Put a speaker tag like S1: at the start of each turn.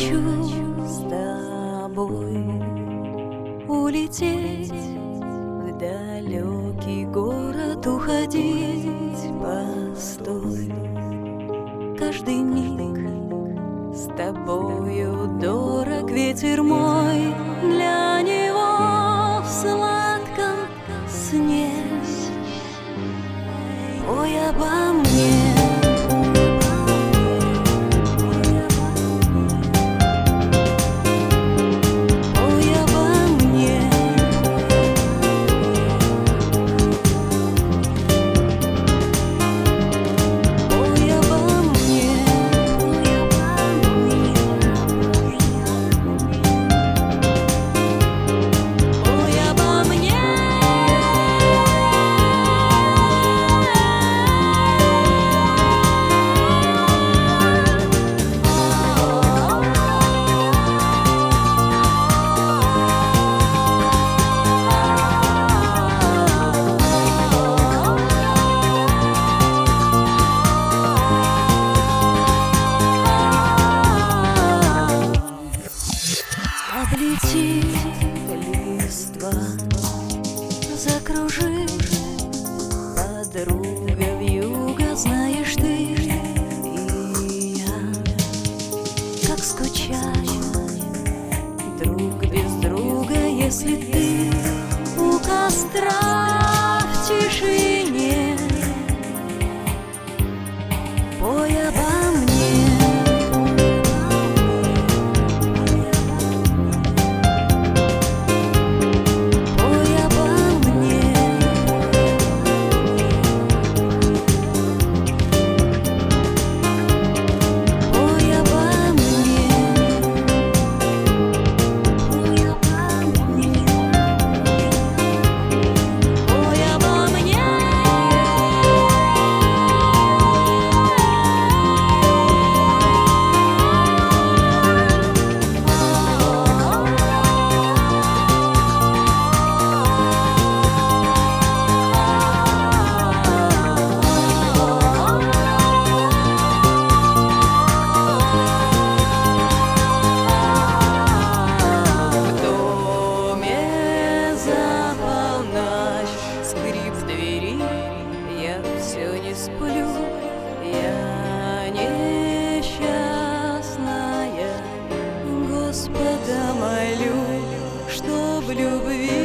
S1: хочу с тобой улететь в далекий город, уходить, постой. Каждый миг с тобою дорог ветер мой для него в сладком сне. Ой, обо Облети листва, закружи, подруга вьюга, знаешь ты и я, как скучаю друг без друга, если ты у костра в тишине. Пой в любви.